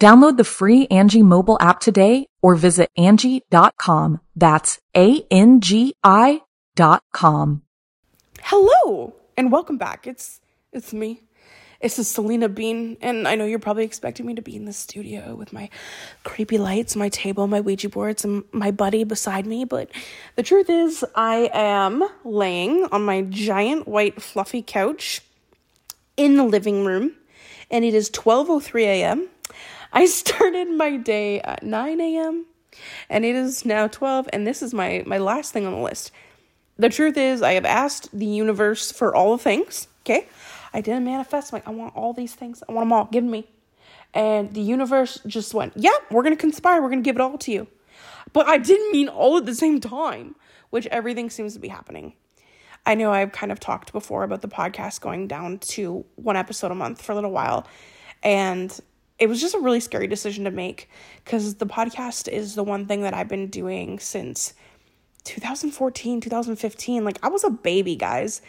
Download the free Angie mobile app today or visit Angie.com. That's A-N-G-I dot com. Hello and welcome back. It's it's me. This is Celina Bean, and I know you're probably expecting me to be in the studio with my creepy lights, my table, my Ouija boards, and my buddy beside me. But the truth is, I am laying on my giant white fluffy couch in the living room, and it is 12:03 a.m. I started my day at 9 a.m. and it is now 12 and this is my my last thing on the list. The truth is I have asked the universe for all the things, okay? I didn't manifest like I want all these things. I want them all. Give me. And the universe just went, "Yeah, we're going to conspire. We're going to give it all to you." But I didn't mean all at the same time, which everything seems to be happening. I know I've kind of talked before about the podcast going down to one episode a month for a little while. And it was just a really scary decision to make because the podcast is the one thing that I've been doing since 2014, 2015. Like, I was a baby, guys.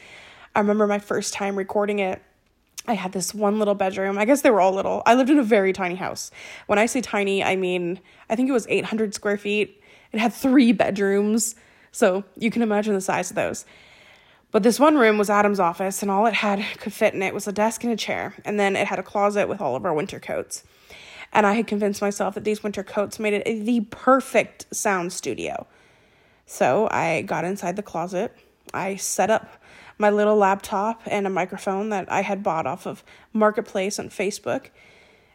I remember my first time recording it. I had this one little bedroom. I guess they were all little. I lived in a very tiny house. When I say tiny, I mean, I think it was 800 square feet. It had three bedrooms. So you can imagine the size of those. But this one room was Adam's office, and all it had could fit in it was a desk and a chair. And then it had a closet with all of our winter coats. And I had convinced myself that these winter coats made it the perfect sound studio. So I got inside the closet. I set up my little laptop and a microphone that I had bought off of Marketplace on Facebook.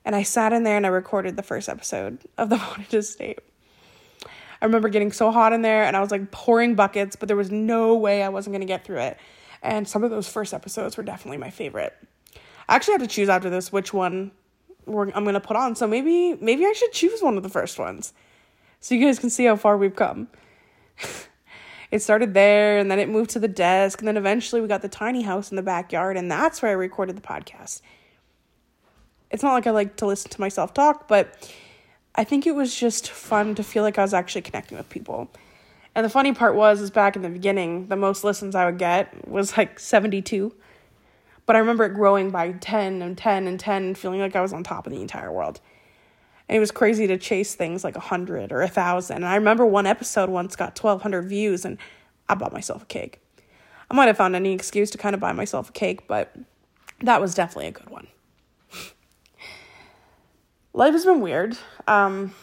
And I sat in there and I recorded the first episode of The Haunted Estate. I remember getting so hot in there and I was like pouring buckets, but there was no way I wasn't going to get through it. And some of those first episodes were definitely my favorite. I actually had to choose after this which one I'm going to put on. So maybe maybe I should choose one of the first ones. So you guys can see how far we've come. it started there and then it moved to the desk and then eventually we got the tiny house in the backyard and that's where I recorded the podcast. It's not like I like to listen to myself talk, but I think it was just fun to feel like I was actually connecting with people. And the funny part was, is back in the beginning, the most listens I would get was like 72. But I remember it growing by 10 and 10 and 10 and feeling like I was on top of the entire world. And it was crazy to chase things like 100 or 1,000. And I remember one episode once got 1,200 views and I bought myself a cake. I might have found any excuse to kind of buy myself a cake, but that was definitely a good one life has been weird. Um,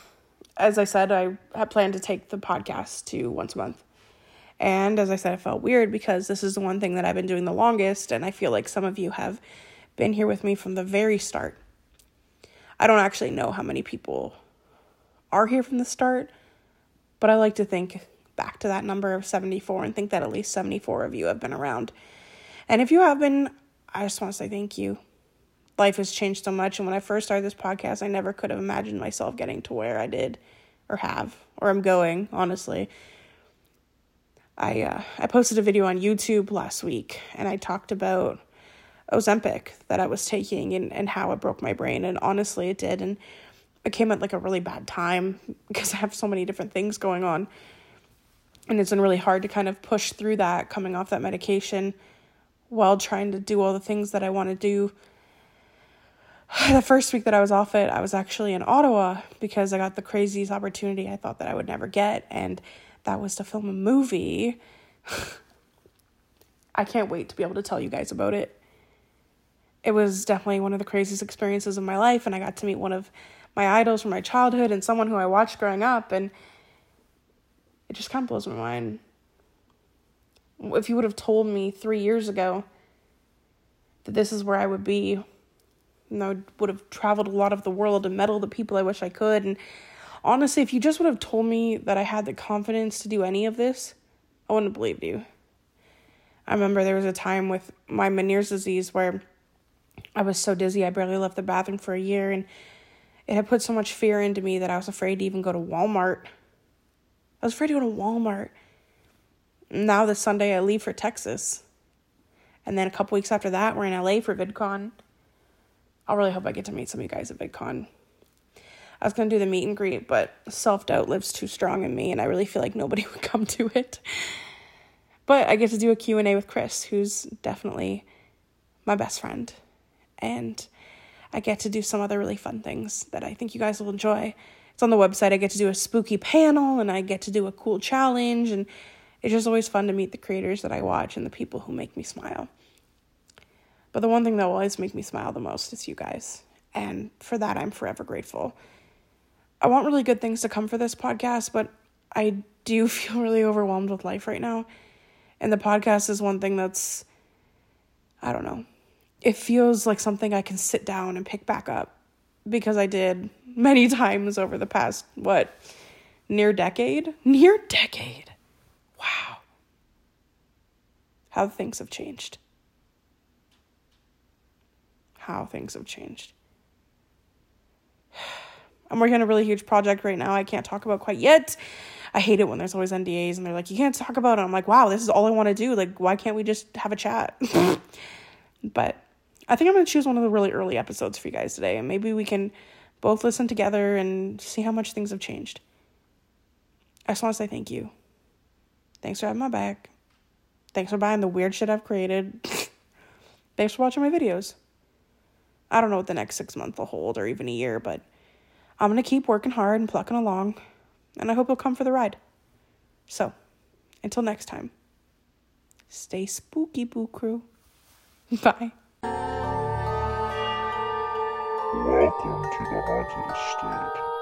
as I said, I had planned to take the podcast to once a month. And as I said, it felt weird because this is the one thing that I've been doing the longest, and I feel like some of you have been here with me from the very start. I don't actually know how many people are here from the start, but I like to think back to that number of 74 and think that at least 74 of you have been around. And if you have been, I just want to say thank you life has changed so much. And when I first started this podcast, I never could have imagined myself getting to where I did or have or I'm going, honestly. I uh, I posted a video on YouTube last week and I talked about Ozempic that I was taking and, and how it broke my brain. And honestly, it did. And it came at like a really bad time because I have so many different things going on. And it's been really hard to kind of push through that coming off that medication while trying to do all the things that I want to do the first week that I was off it, I was actually in Ottawa because I got the craziest opportunity I thought that I would never get, and that was to film a movie. I can't wait to be able to tell you guys about it. It was definitely one of the craziest experiences of my life, and I got to meet one of my idols from my childhood and someone who I watched growing up, and it just kind of blows my mind. If you would have told me three years ago that this is where I would be, I would have traveled a lot of the world and met all the people I wish I could. And honestly, if you just would have told me that I had the confidence to do any of this, I wouldn't have believed you. I remember there was a time with my Meniere's disease where I was so dizzy I barely left the bathroom for a year and it had put so much fear into me that I was afraid to even go to Walmart. I was afraid to go to Walmart. Now this Sunday I leave for Texas. And then a couple weeks after that we're in LA for VidCon. I really hope I get to meet some of you guys at VidCon. I was gonna do the meet and greet, but self doubt lives too strong in me, and I really feel like nobody would come to it. But I get to do a Q and A with Chris, who's definitely my best friend, and I get to do some other really fun things that I think you guys will enjoy. It's on the website. I get to do a spooky panel, and I get to do a cool challenge, and it's just always fun to meet the creators that I watch and the people who make me smile. But the one thing that will always make me smile the most is you guys. And for that, I'm forever grateful. I want really good things to come for this podcast, but I do feel really overwhelmed with life right now. And the podcast is one thing that's, I don't know, it feels like something I can sit down and pick back up because I did many times over the past, what, near decade? Near decade. Wow. How things have changed. How things have changed. I'm working on a really huge project right now I can't talk about quite yet. I hate it when there's always NDAs and they're like, you can't talk about it. I'm like, wow, this is all I want to do. Like, why can't we just have a chat? but I think I'm going to choose one of the really early episodes for you guys today, and maybe we can both listen together and see how much things have changed. I just want to say thank you. Thanks for having my back. Thanks for buying the weird shit I've created. Thanks for watching my videos. I don't know what the next six months will hold or even a year, but I'm going to keep working hard and plucking along, and I hope you'll come for the ride. So, until next time, stay spooky, Boo Crew. Bye. Welcome to the Haunted Estate.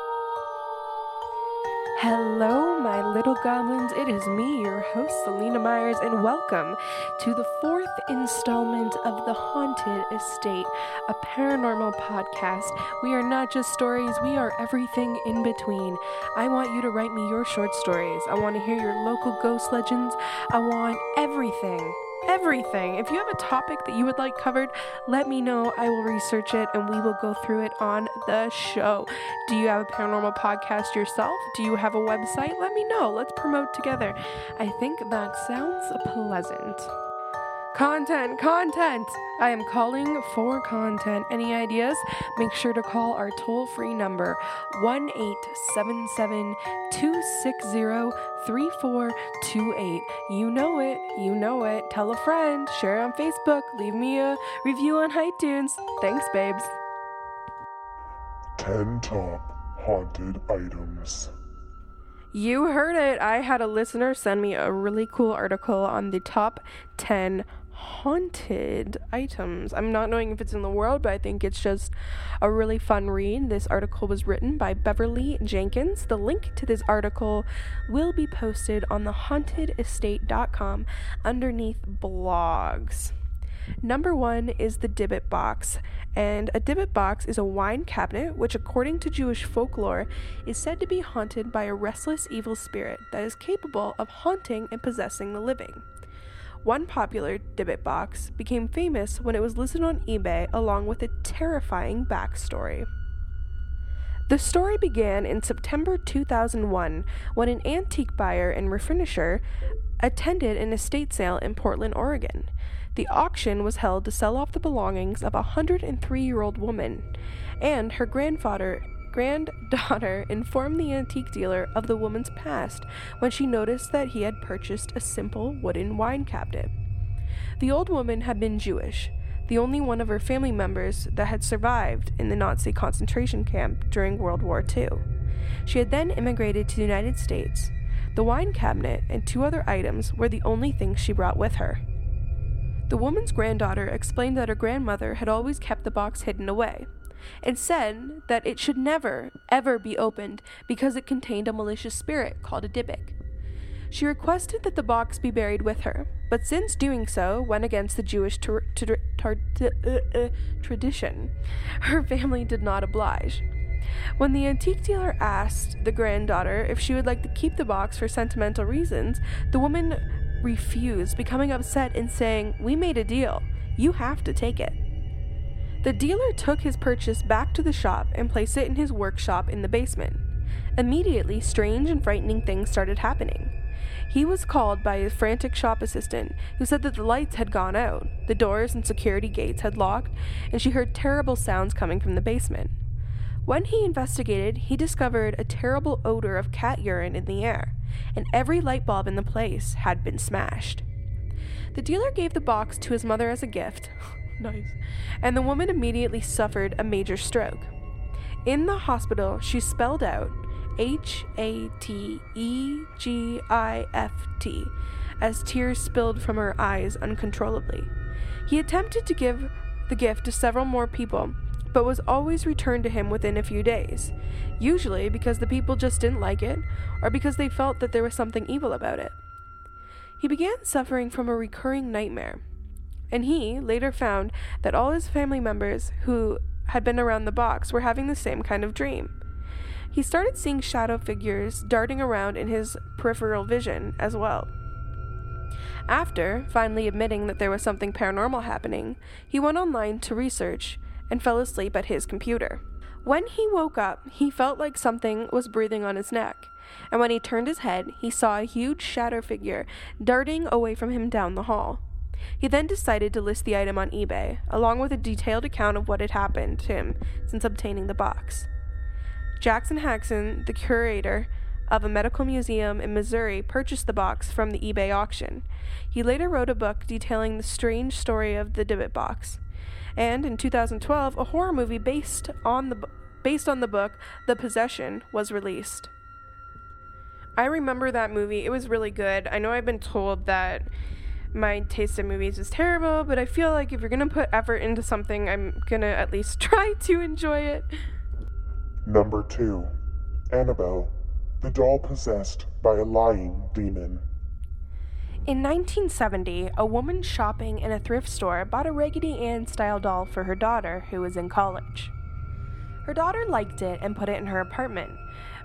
Hello, my little goblins. It is me, your host, Celina Myers, and welcome to the fourth installment of The Haunted Estate, a paranormal podcast. We are not just stories, we are everything in between. I want you to write me your short stories. I want to hear your local ghost legends. I want everything everything. If you have a topic that you would like covered, let me know. I will research it and we will go through it on the show. Do you have a paranormal podcast yourself? Do you have a website? Let me know. Let's promote together. I think that sounds pleasant. Content, content! I am calling for content. Any ideas? Make sure to call our toll free number 1 877 260 3428. You know it, you know it. Tell a friend, share on Facebook, leave me a review on iTunes. Thanks, babes. 10 top haunted items. You heard it. I had a listener send me a really cool article on the top 10 haunted items. I'm not knowing if it's in the world, but I think it's just a really fun read. This article was written by Beverly Jenkins. The link to this article will be posted on the hauntedestate.com underneath blogs. Number one is the Dybbuk box, and a Dybbuk box is a wine cabinet which, according to Jewish folklore, is said to be haunted by a restless evil spirit that is capable of haunting and possessing the living. One popular Dybbuk box became famous when it was listed on eBay along with a terrifying backstory. The story began in September 2001 when an antique buyer and refinisher attended an estate sale in Portland, Oregon. The auction was held to sell off the belongings of a 103 year old woman, and her grandfather granddaughter informed the antique dealer of the woman's past when she noticed that he had purchased a simple wooden wine cabinet. The old woman had been Jewish, the only one of her family members that had survived in the Nazi concentration camp during World War II. She had then immigrated to the United States. The wine cabinet and two other items were the only things she brought with her. The woman's granddaughter explained that her grandmother had always kept the box hidden away and said that it should never, ever be opened because it contained a malicious spirit called a Dybbuk. She requested that the box be buried with her, but since doing so went against the Jewish uh, uh, tradition, her family did not oblige. When the antique dealer asked the granddaughter if she would like to keep the box for sentimental reasons, the woman refused, becoming upset and saying, We made a deal. You have to take it. The dealer took his purchase back to the shop and placed it in his workshop in the basement. Immediately, strange and frightening things started happening. He was called by a frantic shop assistant who said that the lights had gone out, the doors and security gates had locked, and she heard terrible sounds coming from the basement. When he investigated, he discovered a terrible odor of cat urine in the air, and every light bulb in the place had been smashed. The dealer gave the box to his mother as a gift. Nice. And the woman immediately suffered a major stroke. In the hospital, she spelled out H A T E G I F T as tears spilled from her eyes uncontrollably. He attempted to give the gift to several more people, but was always returned to him within a few days, usually because the people just didn't like it or because they felt that there was something evil about it. He began suffering from a recurring nightmare, and he later found that all his family members who had been around the box were having the same kind of dream. He started seeing shadow figures darting around in his peripheral vision as well. After finally admitting that there was something paranormal happening, he went online to research and fell asleep at his computer. When he woke up, he felt like something was breathing on his neck, and when he turned his head, he saw a huge shadow figure darting away from him down the hall. He then decided to list the item on eBay, along with a detailed account of what had happened to him since obtaining the box. Jackson Haxton, the curator of a medical museum in Missouri, purchased the box from the eBay auction. He later wrote a book detailing the strange story of the Dybbuk box. And in 2012, a horror movie based on the based on the book The Possession was released. I remember that movie. It was really good. I know I've been told that my taste in movies is terrible, but I feel like if you're to put effort into something, I'm to at least try to enjoy it. Number 2. Annabelle, the doll possessed by a lying demon. In 1970, a woman shopping in a thrift store bought a Raggedy Ann style doll for her daughter, who was in college. Her daughter liked it and put it in her apartment,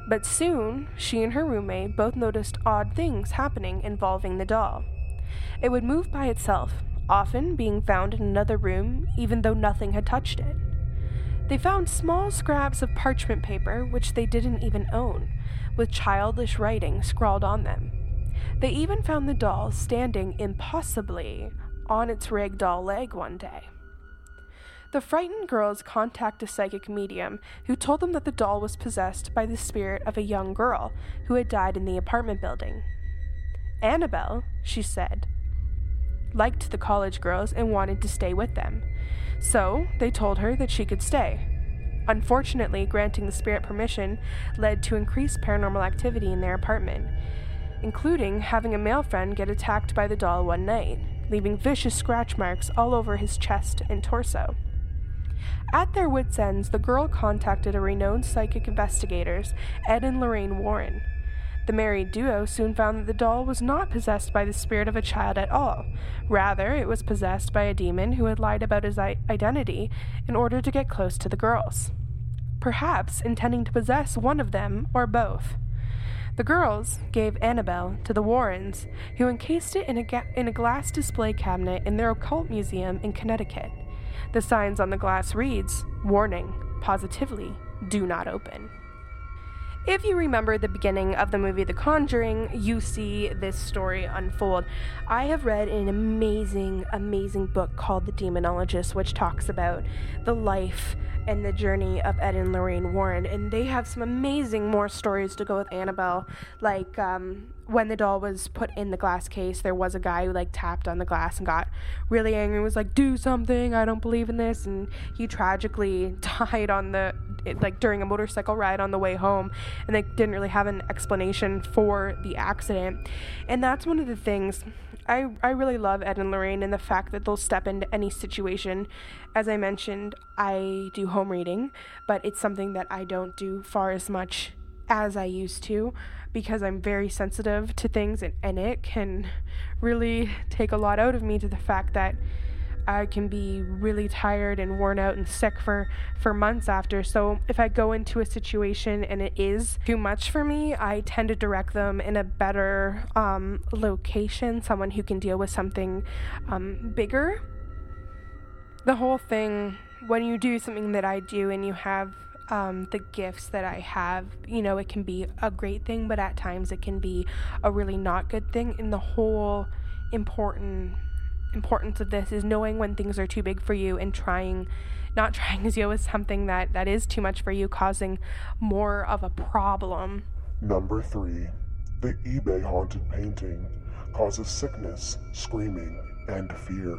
but soon she and her roommate both noticed odd things happening involving the doll. It would move by itself, often being found in another room, even though nothing had touched it. They found small scraps of parchment paper, which they didn't even own, with childish writing scrawled on them. They even found the doll standing impossibly on its ragdoll leg one day. The frightened girls contact a psychic medium who told them that the doll was possessed by the spirit of a young girl who had died in the apartment building. Annabelle, she said, liked the college girls and wanted to stay with them, so they told her that she could stay. Unfortunately, granting the spirit permission led to increased paranormal activity in their apartment, including having a male friend get attacked by the doll one night, leaving vicious scratch marks all over his chest and torso. At their wits' ends, the girl contacted a renowned psychic investigators, Ed and Lorraine Warren. The married duo soon found that the doll was not possessed by the spirit of a child at all. Rather, it was possessed by a demon who had lied about his identity in order to get close to the girls. Perhaps intending to possess one of them or both. The girls gave Annabelle to the Warrens, who encased it in a, ga- in a glass display cabinet in their occult museum in Connecticut. The signs on the glass reads, Warning, positively, do not open. If you remember the beginning of the movie The Conjuring, you see this story unfold. I have read an amazing, amazing book called The Demonologist, which talks about the life and the journey of Ed and Lorraine Warren, and they have some amazing more stories to go with Annabelle. Like um, when the doll was put in the glass case, there was a guy who like tapped on the glass and got really angry and was like, "Do something! I don't believe in this!" And he tragically died on the it, like during a motorcycle ride on the way home, and they didn't really have an explanation for the accident. And that's one of the things I, I really love Ed and Lorraine and the fact that they'll step into any situation. As I mentioned, I do home reading, but it's something that I don't do far as much as I used to because I'm very sensitive to things and, and it can really take a lot out of me to the fact that I can be really tired and worn out and sick for for months after. So if I go into a situation and it is too much for me, I tend to direct them in a better um, location, someone who can deal with something um, bigger. The whole thing when you do something that I do and you have um, the gifts that I have, you know, it can be a great thing, but at times it can be a really not good thing. And the whole important importance of this is knowing when things are too big for you and trying not trying to deal with something that that is too much for you causing more of a problem Number 3. The eBay haunted painting causes sickness, screaming, and fear.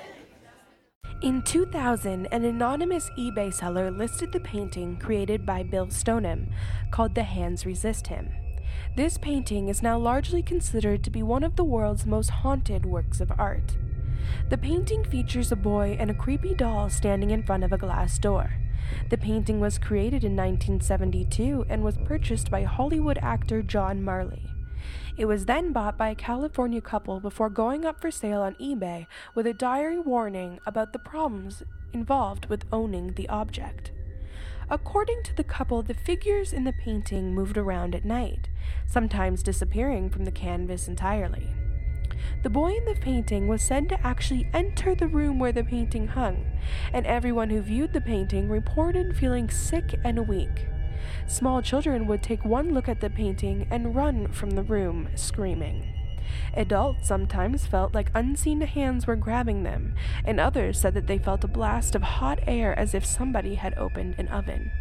In 2000, an anonymous eBay seller listed the painting created by Bill Stoneham called The Hands Resist Him. This painting is now largely considered to be one of the world's most haunted works of art. The painting features a boy and a creepy doll standing in front of a glass door. The painting was created in 1972 and was purchased by Hollywood actor John Marley. It was then bought by a California couple before going up for sale on eBay with a dire warning about the problems involved with owning the object. According to the couple, the figures in the painting moved around at night, sometimes disappearing from the canvas entirely. The boy in the painting was said to actually enter the room where the painting hung, and everyone who viewed the painting reported feeling sick and weak. Small children would take one look at the painting and run from the room, screaming. Adults sometimes felt like unseen hands were grabbing them, and others said that they felt a blast of hot air as if somebody had opened an oven.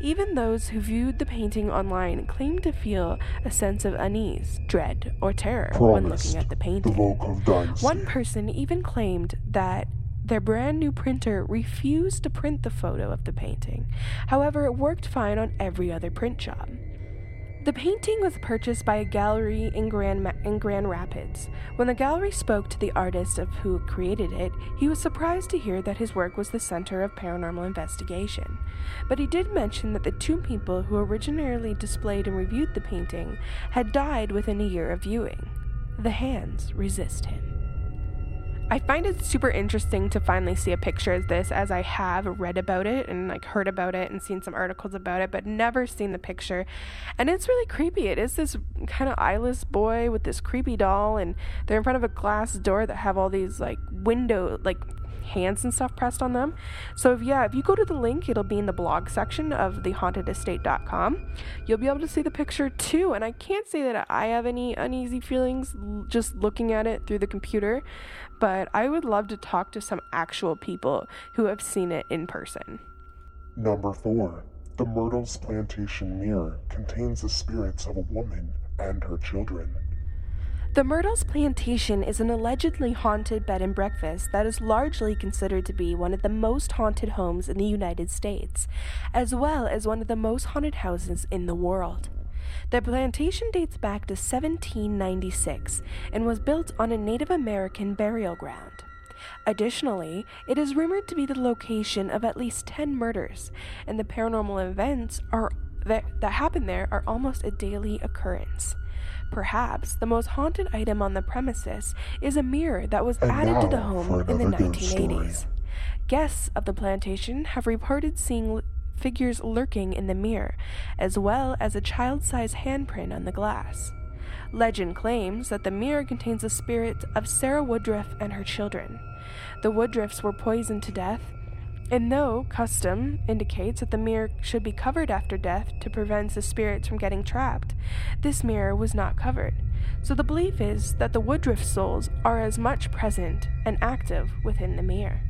Even those who viewed the painting online claimed to feel a sense of unease, dread, or terror when looking at the painting. The One person even claimed that their brand new printer refused to print the photo of the painting. However, it worked fine on every other print job. The painting was purchased by a gallery in Grand, Ma- in Grand Rapids. When the gallery spoke to the artist of who created it, he was surprised to hear that his work was the center of paranormal investigation. But he did mention that the two people who originally displayed and reviewed the painting had died within a year of viewing. The hands resist him. I find it super interesting to finally see a picture of this as I have read about it and like heard about it and seen some articles about it, but never seen the picture. And it's really creepy. It is this kind of eyeless boy with this creepy doll, and they're in front of a glass door that have all these like window, like hands and stuff pressed on them. So if, yeah, if you go to the link, it'll be in the blog section of thehauntedestate.com. You'll be able to see the picture too. And I can't say that I have any uneasy feelings just looking at it through the computer, but I would love to talk to some actual people who have seen it in person. Number 4. The Myrtles Plantation Mirror contains the spirits of a woman and her children. The Myrtles Plantation is an allegedly haunted bed and breakfast that is largely considered to be one of the most haunted homes in the United States, as well as one of the most haunted houses in the world. The plantation dates back to 1796 and was built on a Native American burial ground. Additionally, it is rumored to be the location of at least 10 murders, and the paranormal events are, that, that happen there are almost a daily occurrence. Perhaps the most haunted item on the premises is a mirror that was And added to the home in the another ghost 1980s. Guests of the plantation have reported seeing figures lurking in the mirror, as well as a child sized handprint on the glass. Legend claims that the mirror contains the spirit of Sarah Woodruff and her children. The Woodruffs were poisoned to death, and though custom indicates that the mirror should be covered after death to prevent the spirits from getting trapped, this mirror was not covered. So the belief is that the Woodruff souls are as much present and active within the mirror.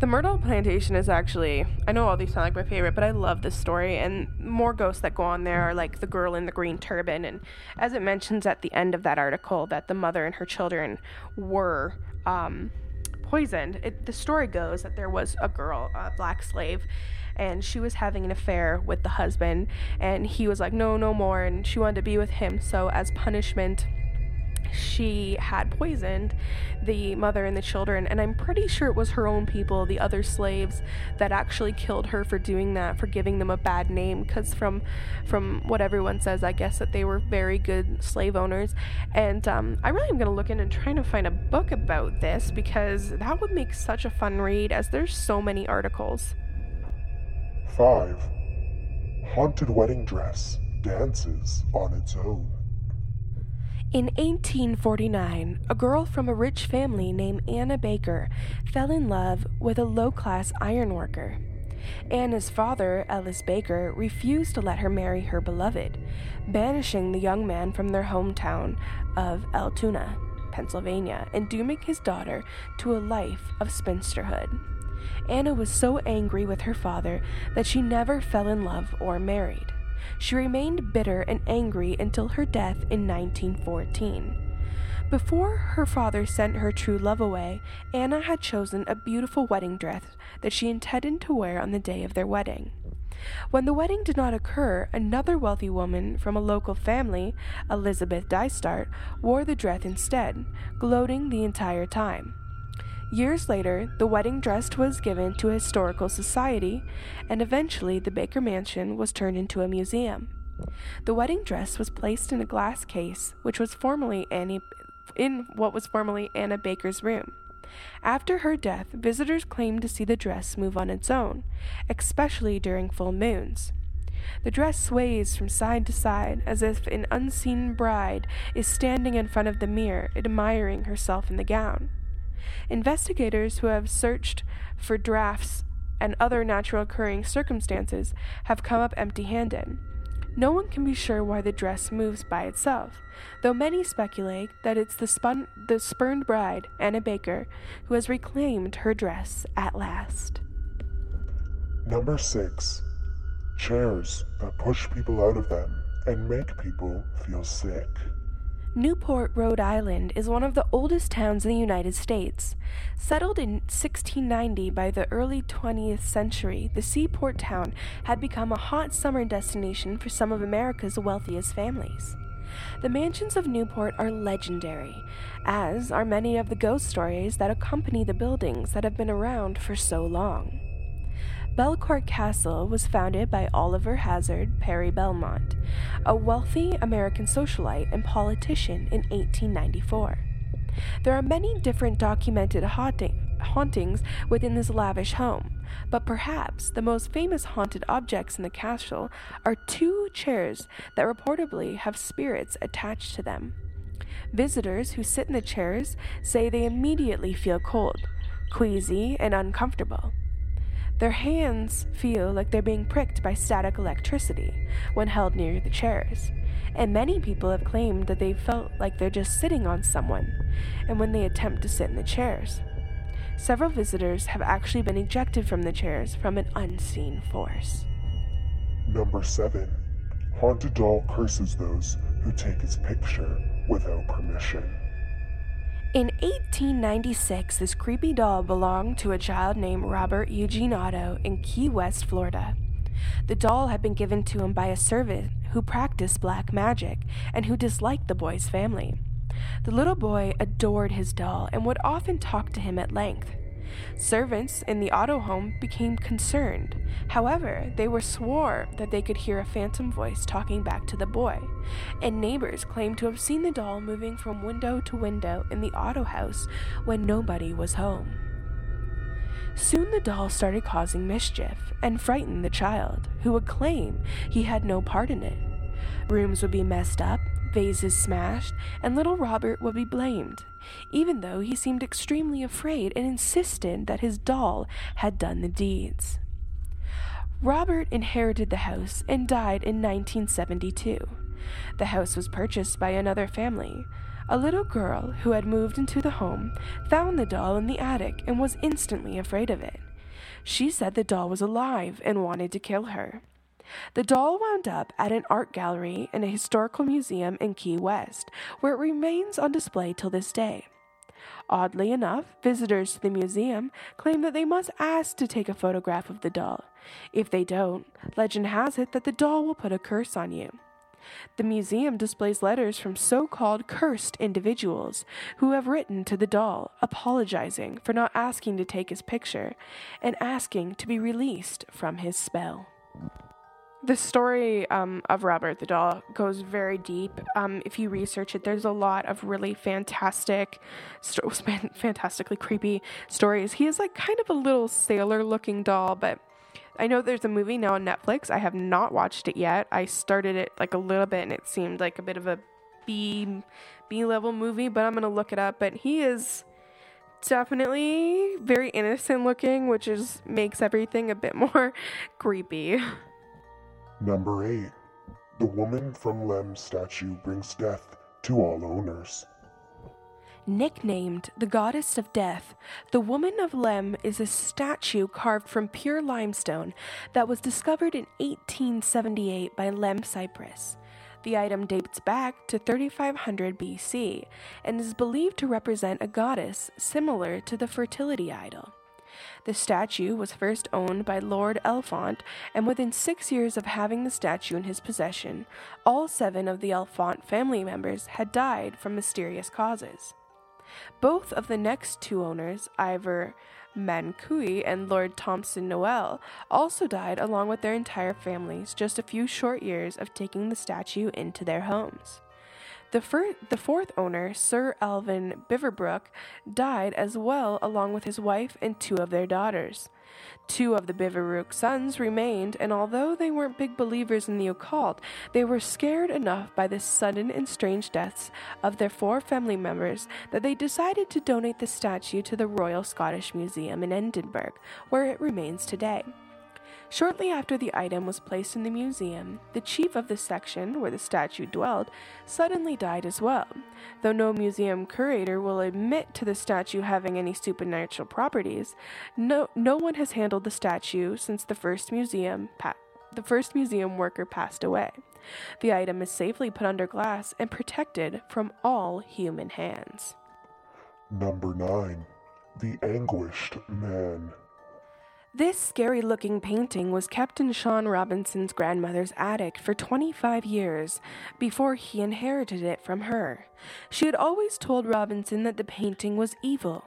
The Myrtle Plantation is actually, I know all these sound like my favorite, but I love this story. And more ghosts that go on there are like the girl in the green turban. And as it mentions at the end of that article, that the mother and her children were um, poisoned. It, the story goes that there was a girl, a black slave, and she was having an affair with the husband. And he was like, no, no more. And she wanted to be with him. So, as punishment, she had poisoned the mother and the children and i'm pretty sure it was her own people the other slaves that actually killed her for doing that for giving them a bad name because from from what everyone says i guess that they were very good slave owners and um, i really am to look into trying to find a book about this because that would make such a fun read as there's so many articles 5. Haunted wedding dress dances on its own. In 1849, a girl from a rich family named Anna Baker fell in love with a low class ironworker. Anna's father, Elias Baker, refused to let her marry her beloved, banishing the young man from their hometown of Altoona, Pennsylvania, and dooming his daughter to a life of spinsterhood. Anna was so angry with her father that she never fell in love or married. She remained bitter and angry until her death in 1914. Before her father sent her true love away, Anna had chosen a beautiful wedding dress that she intended to wear on the day of their wedding. When the wedding did not occur, another wealthy woman from a local family, Elizabeth Dysart, wore the dress instead, gloating the entire time. Years later, the wedding dress was given to a historical society, and eventually the Baker Mansion was turned into a museum. The wedding dress was placed in a glass case, which was formerly Annie, in what was formerly Anna Baker's room. After her death, visitors claimed to see the dress move on its own, especially during full moons. The dress sways from side to side as if an unseen bride is standing in front of the mirror, admiring herself in the gown. Investigators who have searched for drafts and other natural occurring circumstances have come up empty handed. No one can be sure why the dress moves by itself, though many speculate that it's the, spun- the spurned bride, Anna Baker, who has reclaimed her dress at last. Number 6. Chairs that push people out of them and make people feel sick. Newport, Rhode Island is one of the oldest towns in the United States. Settled in 1690 by the early 20th century, the seaport town had become a hot summer destination for some of America's wealthiest families. The mansions of Newport are legendary, as are many of the ghost stories that accompany the buildings that have been around for so long. Belcourt Castle was founded by Oliver Hazard Perry Belmont, a wealthy American socialite and politician in 1894. There are many different documented haunting, hauntings within this lavish home, but perhaps the most famous haunted objects in the castle are two chairs that reportedly have spirits attached to them. Visitors who sit in the chairs say they immediately feel cold, queasy, and uncomfortable. Their hands feel like they're being pricked by static electricity when held near the chairs, and many people have claimed that they felt like they're just sitting on someone, and when they attempt to sit in the chairs. Several visitors have actually been ejected from the chairs from an unseen force. Number 7. Haunted doll curses those who take his picture without permission. In 1896, this creepy doll belonged to a child named Robert Eugene Otto in Key West, Florida. The doll had been given to him by a servant who practiced black magic and who disliked the boy's family. The little boy adored his doll and would often talk to him at length. Servants in the Otto home became concerned. However, they were swore that they could hear a phantom voice talking back to the boy, and neighbors claimed to have seen the doll moving from window to window in the Otto house when nobody was home. Soon the doll started causing mischief and frightened the child, who would claim he had no part in it. Rooms would be messed up, vases smashed, and little Robert would be blamed, even though he seemed extremely afraid and insisted that his doll had done the deeds. Robert inherited the house and died in 1972. The house was purchased by another family. A little girl who had moved into the home found the doll in the attic and was instantly afraid of it. She said the doll was alive and wanted to kill her. The doll wound up at an art gallery in a historical museum in Key West, where it remains on display till this day. Oddly enough, visitors to the museum claim that they must ask to take a photograph of the doll. If they don't, legend has it that the doll will put a curse on you. The museum displays letters from so called cursed individuals who have written to the doll apologizing for not asking to take his picture and asking to be released from his spell. The story um, of Robert the Doll goes very deep. Um, if you research it, there's a lot of really fantastic, sto- fantastically creepy stories. He is like kind of a little sailor looking doll, but I know there's a movie now on Netflix. I have not watched it yet. I started it like a little bit and it seemed like a bit of a B B level movie, but I'm gonna look it up. But he is definitely very innocent looking, which is makes everything a bit more creepy. Number 8. The woman from Lemb statue brings death to all owners. Nicknamed the goddess of death, the woman of Lemb is a statue carved from pure limestone that was discovered in 1878 by Lemb Cyprus. The item dates back to 3500 BC and is believed to represent a goddess similar to the fertility idol. The statue was first owned by Lord Elphont, and within six years of having the statue in his possession, all seven of the Elphont family members had died from mysterious causes. Both of the next two owners, Ivor Manucci and Lord Thompson Noel, also died along with their entire families just a few short years of taking the statue into their homes. The, fir- the fourth owner, Sir Alvin Beaverbrook, died as well, along with his wife and two of their daughters. Two of the Beaverbrook sons remained, and although they weren't big believers in the occult, they were scared enough by the sudden and strange deaths of their four family members that they decided to donate the statue to the Royal Scottish Museum in Edinburgh, where it remains today. Shortly after the item was placed in the museum, the chief of the section where the statue dwelled suddenly died as well. Though no museum curator will admit to the statue having any supernatural properties, no, no one has handled the statue since the first museum pa- the first museum worker passed away. The item is safely put under glass and protected from all human hands. Number 9. The Anguished Man. This scary looking painting was kept in Sean Robinson's grandmother's attic for 25 years before he inherited it from her. She had always told Robinson that the painting was evil,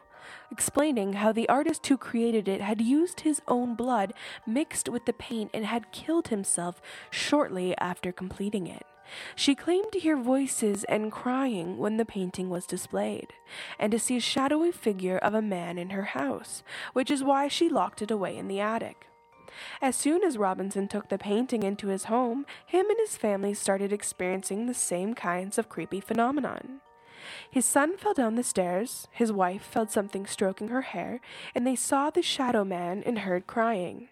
explaining how the artist who created it had used his own blood mixed with the paint and had killed himself shortly after completing it. She claimed to hear voices and crying when the painting was displayed, and to see a shadowy figure of a man in her house, which is why she locked it away in the attic. As soon as Robinson took the painting into his home, him and his family started experiencing the same kinds of creepy phenomenon. His son fell down the stairs, his wife felt something stroking her hair, and they saw the shadow man and heard crying.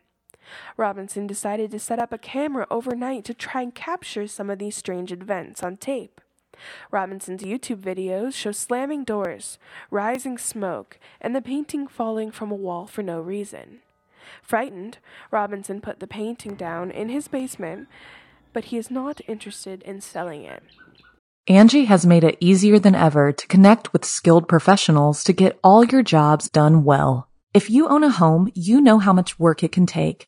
Robinson decided to set up a camera overnight to try and capture some of these strange events on tape. Robinson's YouTube videos show slamming doors, rising smoke, and the painting falling from a wall for no reason. Frightened, Robinson put the painting down in his basement, but he is not interested in selling it. Angie has made it easier than ever to connect with skilled professionals to get all your jobs done well. If you own a home, you know how much work it can take,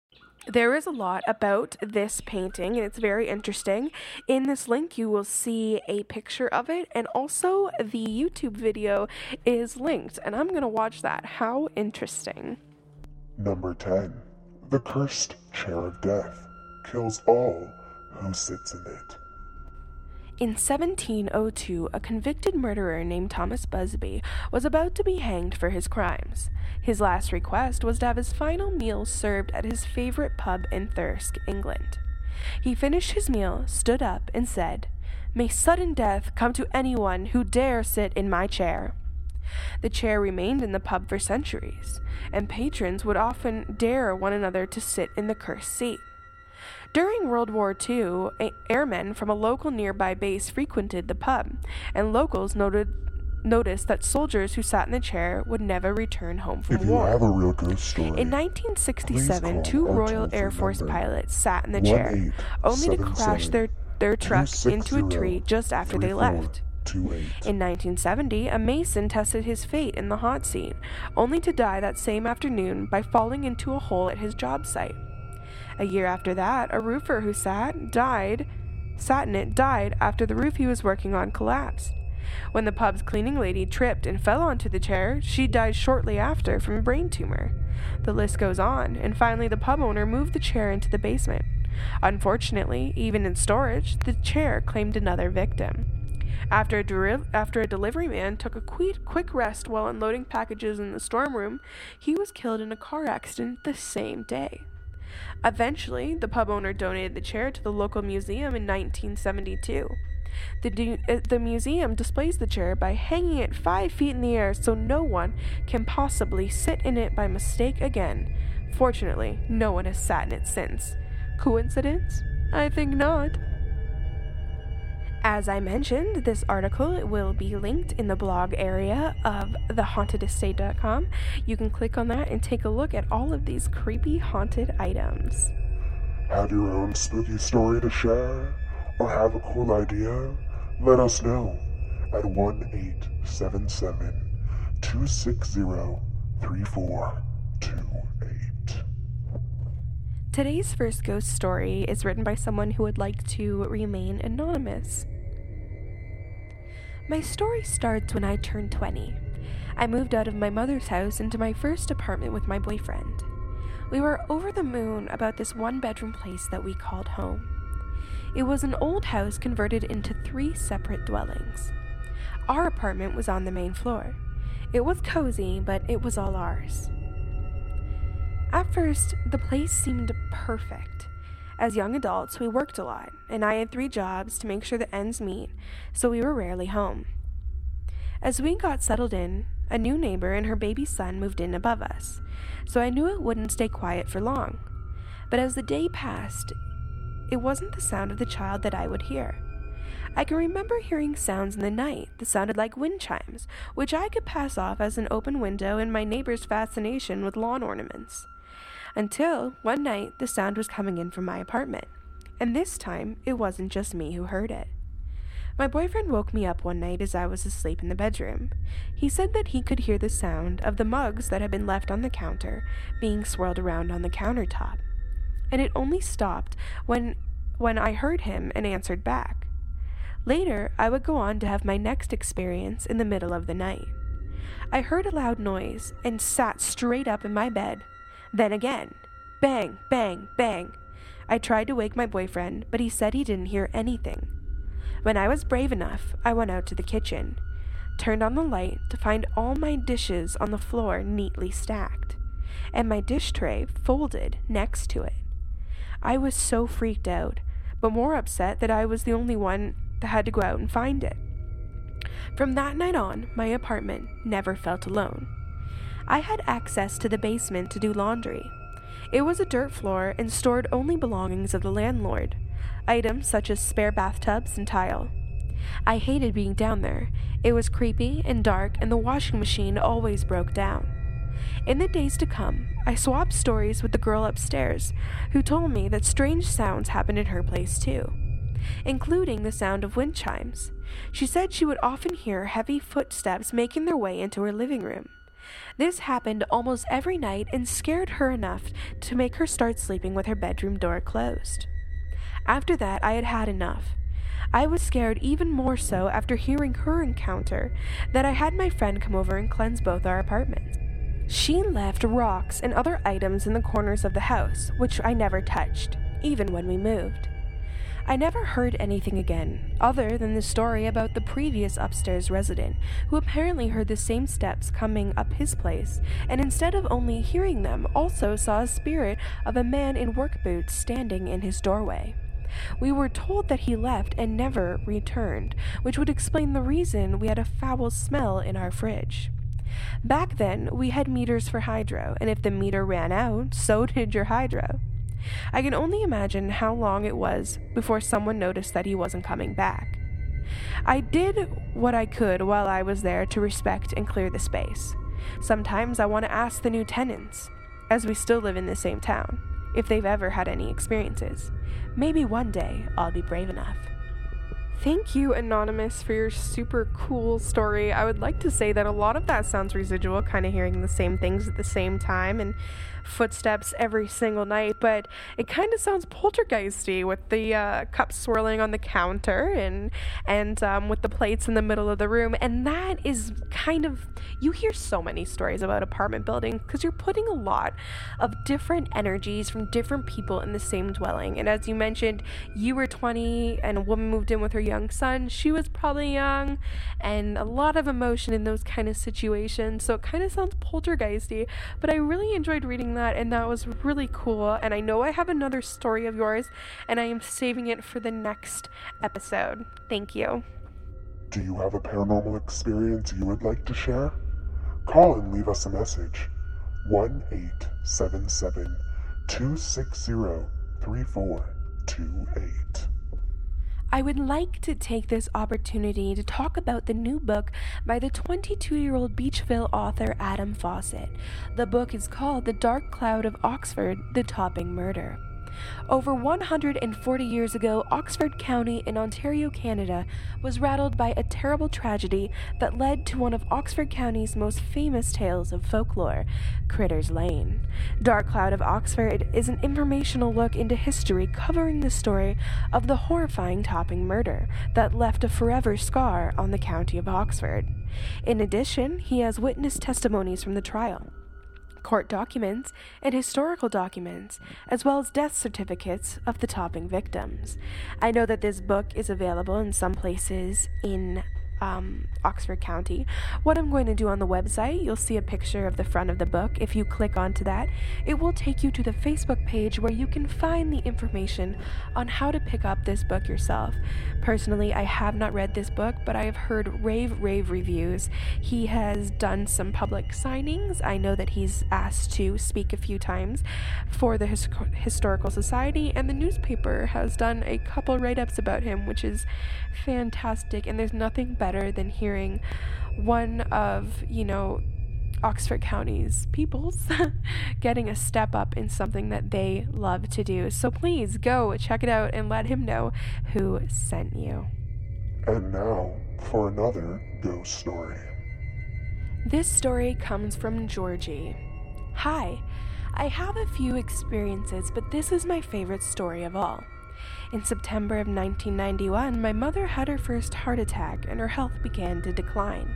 There is a lot about this painting, and it's very interesting. In this link, you will see a picture of it, and also the YouTube video is linked, and I'm going to watch that. How interesting! Number 10. The Cursed Chair of Death kills all who sits in it. In 1702, a convicted murderer named Thomas Busby was about to be hanged for his crimes. His last request was to have his final meal served at his favorite pub in Thirsk, England. He finished his meal, stood up, and said, May sudden death come to anyone who dare sit in my chair. The chair remained in the pub for centuries, and patrons would often dare one another to sit in the cursed seat. During World War II, airmen from a local nearby base frequented the pub, and locals noted noticed that soldiers who sat in the chair would never return home from if war. You have a real ghost story, in 1967, two Royal Air Force pilots sat in the chair, only to crash their, their truck into a tree just after they left. In 1970, a mason tested his fate in the hot seat, only to die that same afternoon by falling into a hole at his job site. A year after that, a roofer who sat died, sat in it died after the roof he was working on collapsed. When the pub's cleaning lady tripped and fell onto the chair, she died shortly after from a brain tumor. The list goes on, and finally the pub owner moved the chair into the basement. Unfortunately, even in storage, the chair claimed another victim. After a, deri- after a delivery man took a quick, quick rest while unloading packages in the storm room, he was killed in a car accident the same day. Eventually, the pub owner donated the chair to the local museum in 1972. The, du- uh, the museum displays the chair by hanging it five feet in the air so no one can possibly sit in it by mistake again. Fortunately, no one has sat in it since. Coincidence? I think not. As I mentioned, this article will be linked in the blog area of thehauntedestate.com. You can click on that and take a look at all of these creepy haunted items. Have your own spooky story to share? Or have a cool idea? Let us know at 1 877 260 3428. Today's first ghost story is written by someone who would like to remain anonymous. My story starts when I turned 20. I moved out of my mother's house into my first apartment with my boyfriend. We were over the moon about this one bedroom place that we called home. It was an old house converted into three separate dwellings. Our apartment was on the main floor. It was cozy, but it was all ours. At first, the place seemed perfect. As young adults, we worked a lot, and I had three jobs to make sure the ends meet, so we were rarely home. As we got settled in, a new neighbor and her baby son moved in above us, so I knew it wouldn't stay quiet for long. But as the day passed, it wasn't the sound of the child that I would hear. I can remember hearing sounds in the night that sounded like wind chimes, which I could pass off as an open window and my neighbor's fascination with lawn ornaments. Until one night, the sound was coming in from my apartment. And this time, it wasn't just me who heard it. My boyfriend woke me up one night as I was asleep in the bedroom. He said that he could hear the sound of the mugs that had been left on the counter being swirled around on the countertop. And it only stopped when when I heard him and answered back. Later, I would go on to have my next experience in the middle of the night. I heard a loud noise and sat straight up in my bed. Then again, bang, bang, bang. I tried to wake my boyfriend, but he said he didn't hear anything. When I was brave enough, I went out to the kitchen, turned on the light to find all my dishes on the floor neatly stacked, and my dish tray folded next to it. I was so freaked out, but more upset that I was the only one that had to go out and find it. From that night on, my apartment never felt alone. I had access to the basement to do laundry. It was a dirt floor and stored only belongings of the landlord, items such as spare bathtubs and tile. I hated being down there. It was creepy and dark, and the washing machine always broke down. In the days to come, I swapped stories with the girl upstairs, who told me that strange sounds happened in her place too, including the sound of wind chimes. She said she would often hear heavy footsteps making their way into her living room. This happened almost every night and scared her enough to make her start sleeping with her bedroom door closed. After that, I had had enough. I was scared even more so after hearing her encounter that I had my friend come over and cleanse both our apartments. She left rocks and other items in the corners of the house, which I never touched, even when we moved. I never heard anything again, other than the story about the previous upstairs resident, who apparently heard the same steps coming up his place, and instead of only hearing them, also saw a spirit of a man in work boots standing in his doorway. We were told that he left and never returned, which would explain the reason we had a foul smell in our fridge. Back then, we had meters for hydro, and if the meter ran out, so did your hydro. I can only imagine how long it was before someone noticed that he wasn't coming back. I did what I could while I was there to respect and clear the space. Sometimes I want to ask the new tenants, as we still live in the same town, if they've ever had any experiences. Maybe one day I'll be brave enough. Thank you, Anonymous, for your super cool story. I would like to say that a lot of that sounds residual, kind of hearing the same things at the same time and footsteps every single night, but it kind of sounds poltergeisty with the uh, cups swirling on the counter and and um, with the plates in the middle of the room. And that is kind of you hear so many stories about apartment building because you're putting a lot of different energies from different people in the same dwelling. And as you mentioned, you were 20 and a woman moved in with her young son. She was probably young, and a lot of emotion in those kind of situations. So it kind of sounds poltergeisty, but I really enjoyed reading that, and that was really cool. And I know I have another story of yours, and I am saving it for the next episode. Thank you. Do you have a paranormal experience you would like to share? Call and leave us a message. 1 877 260 3428. I would like to take this opportunity to talk about the new book by the 22 year old Beachville author Adam Fawcett. The book is called The Dark Cloud of Oxford The Topping Murder. Over 140 years ago, Oxford County in Ontario, Canada, was rattled by a terrible tragedy that led to one of Oxford County's most famous tales of folklore, Critter's Lane. Dark Cloud of Oxford is an informational look into history covering the story of the horrifying topping murder that left a forever scar on the county of Oxford. In addition, he has witness testimonies from the trial court documents, and historical documents, as well as death certificates of the topping victims. I know that this book is available in some places in um, Oxford County. What I'm going to do on the website, you'll see a picture of the front of the book. If you click onto that, it will take you to the Facebook page where you can find the information on how to pick up this book yourself. Personally, I have not read this book, but I have heard rave, rave reviews. He has done some public signings. I know that he's asked to speak a few times for the His- Historical Society, and the newspaper has done a couple write ups about him, which is fantastic. And there's nothing better than hearing one of, you know, Oxford County's peoples getting a step up in something that they love to do. So please go check it out and let him know who sent you. And now for another ghost story. This story comes from Georgie. Hi, I have a few experiences, but this is my favorite story of all. In September of 1991, my mother had her first heart attack and her health began to decline.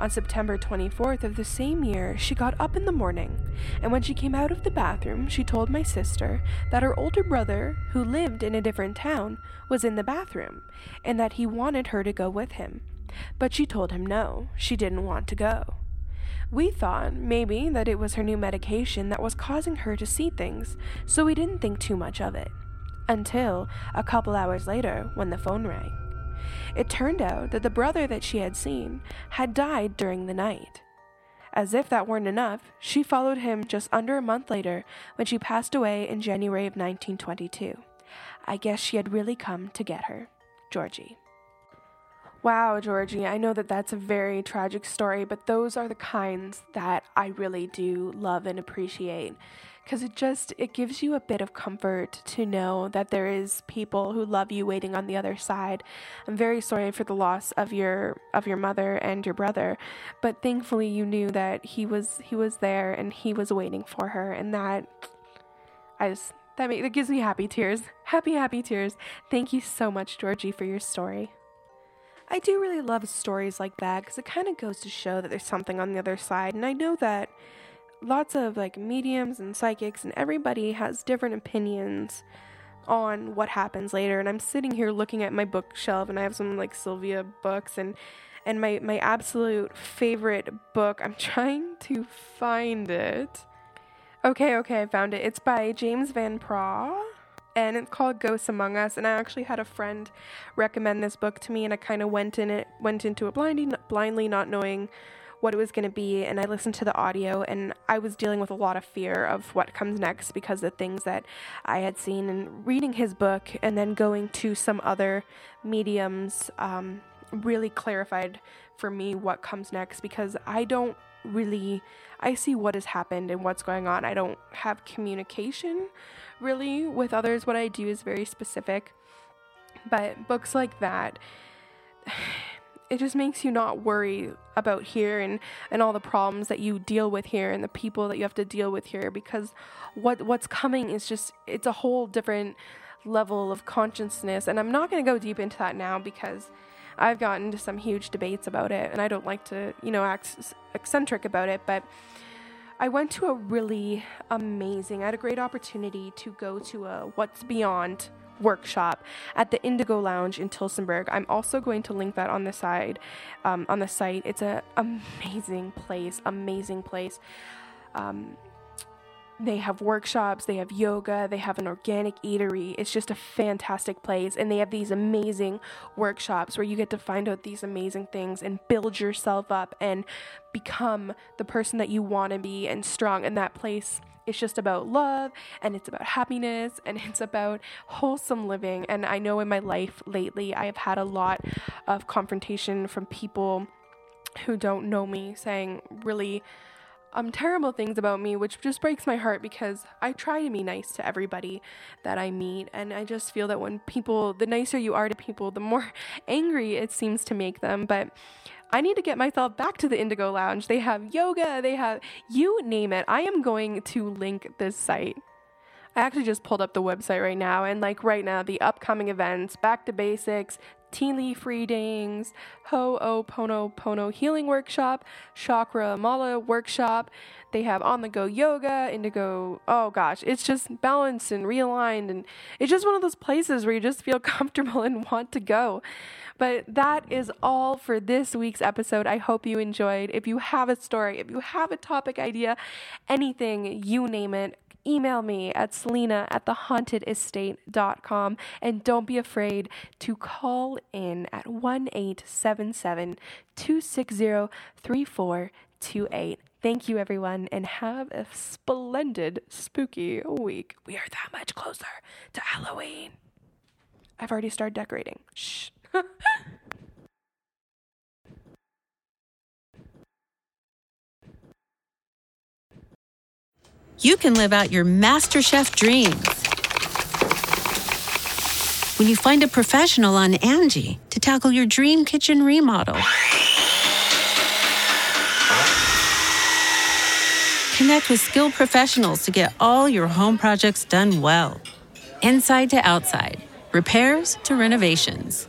On September 24th of the same year, she got up in the morning, and when she came out of the bathroom, she told my sister that her older brother, who lived in a different town, was in the bathroom, and that he wanted her to go with him. But she told him no, she didn't want to go. We thought maybe that it was her new medication that was causing her to see things, so we didn't think too much of it. Until a couple hours later, when the phone rang. It turned out that the brother that she had seen had died during the night. As if that weren't enough, she followed him just under a month later when she passed away in January of 1922. I guess she had really come to get her. Georgie. Wow, Georgie, I know that that's a very tragic story, but those are the kinds that I really do love and appreciate because it just it gives you a bit of comfort to know that there is people who love you waiting on the other side. I'm very sorry for the loss of your of your mother and your brother, but thankfully you knew that he was he was there and he was waiting for her and that I just that make, that gives me happy tears. Happy happy tears. Thank you so much Georgie for your story. I do really love stories like that because it kind of goes to show that there's something on the other side and I know that lots of like mediums and psychics and everybody has different opinions on what happens later. And i'm sitting here looking at my bookshelf and i have some like sylvia books and and my my absolute favorite book. I'm trying to find it. Okay okay i found it. It's by james van praagh and it's called Ghosts Among Us. And I actually had a friend recommend this book to me, and I kind of went in it, went into it blindly, blindly, not knowing what it was going to be and I listened to the audio and I was dealing with a lot of fear of what comes next because of things that I had seen and reading his book and then going to some other mediums um, really clarified for me what comes next because I don't really I see what has happened and what's going on. I don't have communication really with others. What I do is very specific. But books like that it just makes you not worry about here and, and all the problems that you deal with here and the people that you have to deal with here because what what's coming is just it's a whole different level of consciousness. And I'm not going to go deep into that now because I've gotten into some huge debates about it and I don't like to, you know, act eccentric about it, but I went to a really amazing, I had a great opportunity to go to a What's Beyond workshop at the Indigo Lounge in Tillsonburg. I'm also going to link that on the side, um, on the site. It's an amazing place, amazing place. Um, they have workshops, they have yoga, they have an organic eatery. It's just a fantastic place. And they have these amazing workshops where you get to find out these amazing things and build yourself up and become the person that you want to be and strong. And that place it's just about love and it's about happiness and it's about wholesome living. And I know in my life lately, I have had a lot of confrontation from people who don't know me saying really um, terrible things about me, which just breaks my heart because I try to be nice to everybody that I meet. And I just feel that when people, the nicer you are to people, the more angry it seems to make them. But I need to get myself back to the Indigo Lounge. They have yoga, they have you name it. I am going to link this site. I actually just pulled up the website right now, and like right now, the upcoming events, Back to Basics, tea leaf readings, Ho'oponopono healing workshop, chakra mala workshop. They have on the go yoga, indigo. Oh gosh, it's just balanced and realigned, and it's just one of those places where you just feel comfortable and want to go. But that is all for this week's episode. I hope you enjoyed. If you have a story, if you have a topic idea, anything, you name it, email me at celina at thehauntedestate.com and don't be afraid to call in at 1-877 260 3428 Thank you, everyone, and have a splendid, spooky week. We are that much closer to Halloween. I've already started decorating. Shh. You can live out your MasterChef dreams when you find a professional on Angi to tackle your dream kitchen remodel. Connect with skilled professionals to get all your home projects done well. Inside to outside, repairs to renovations.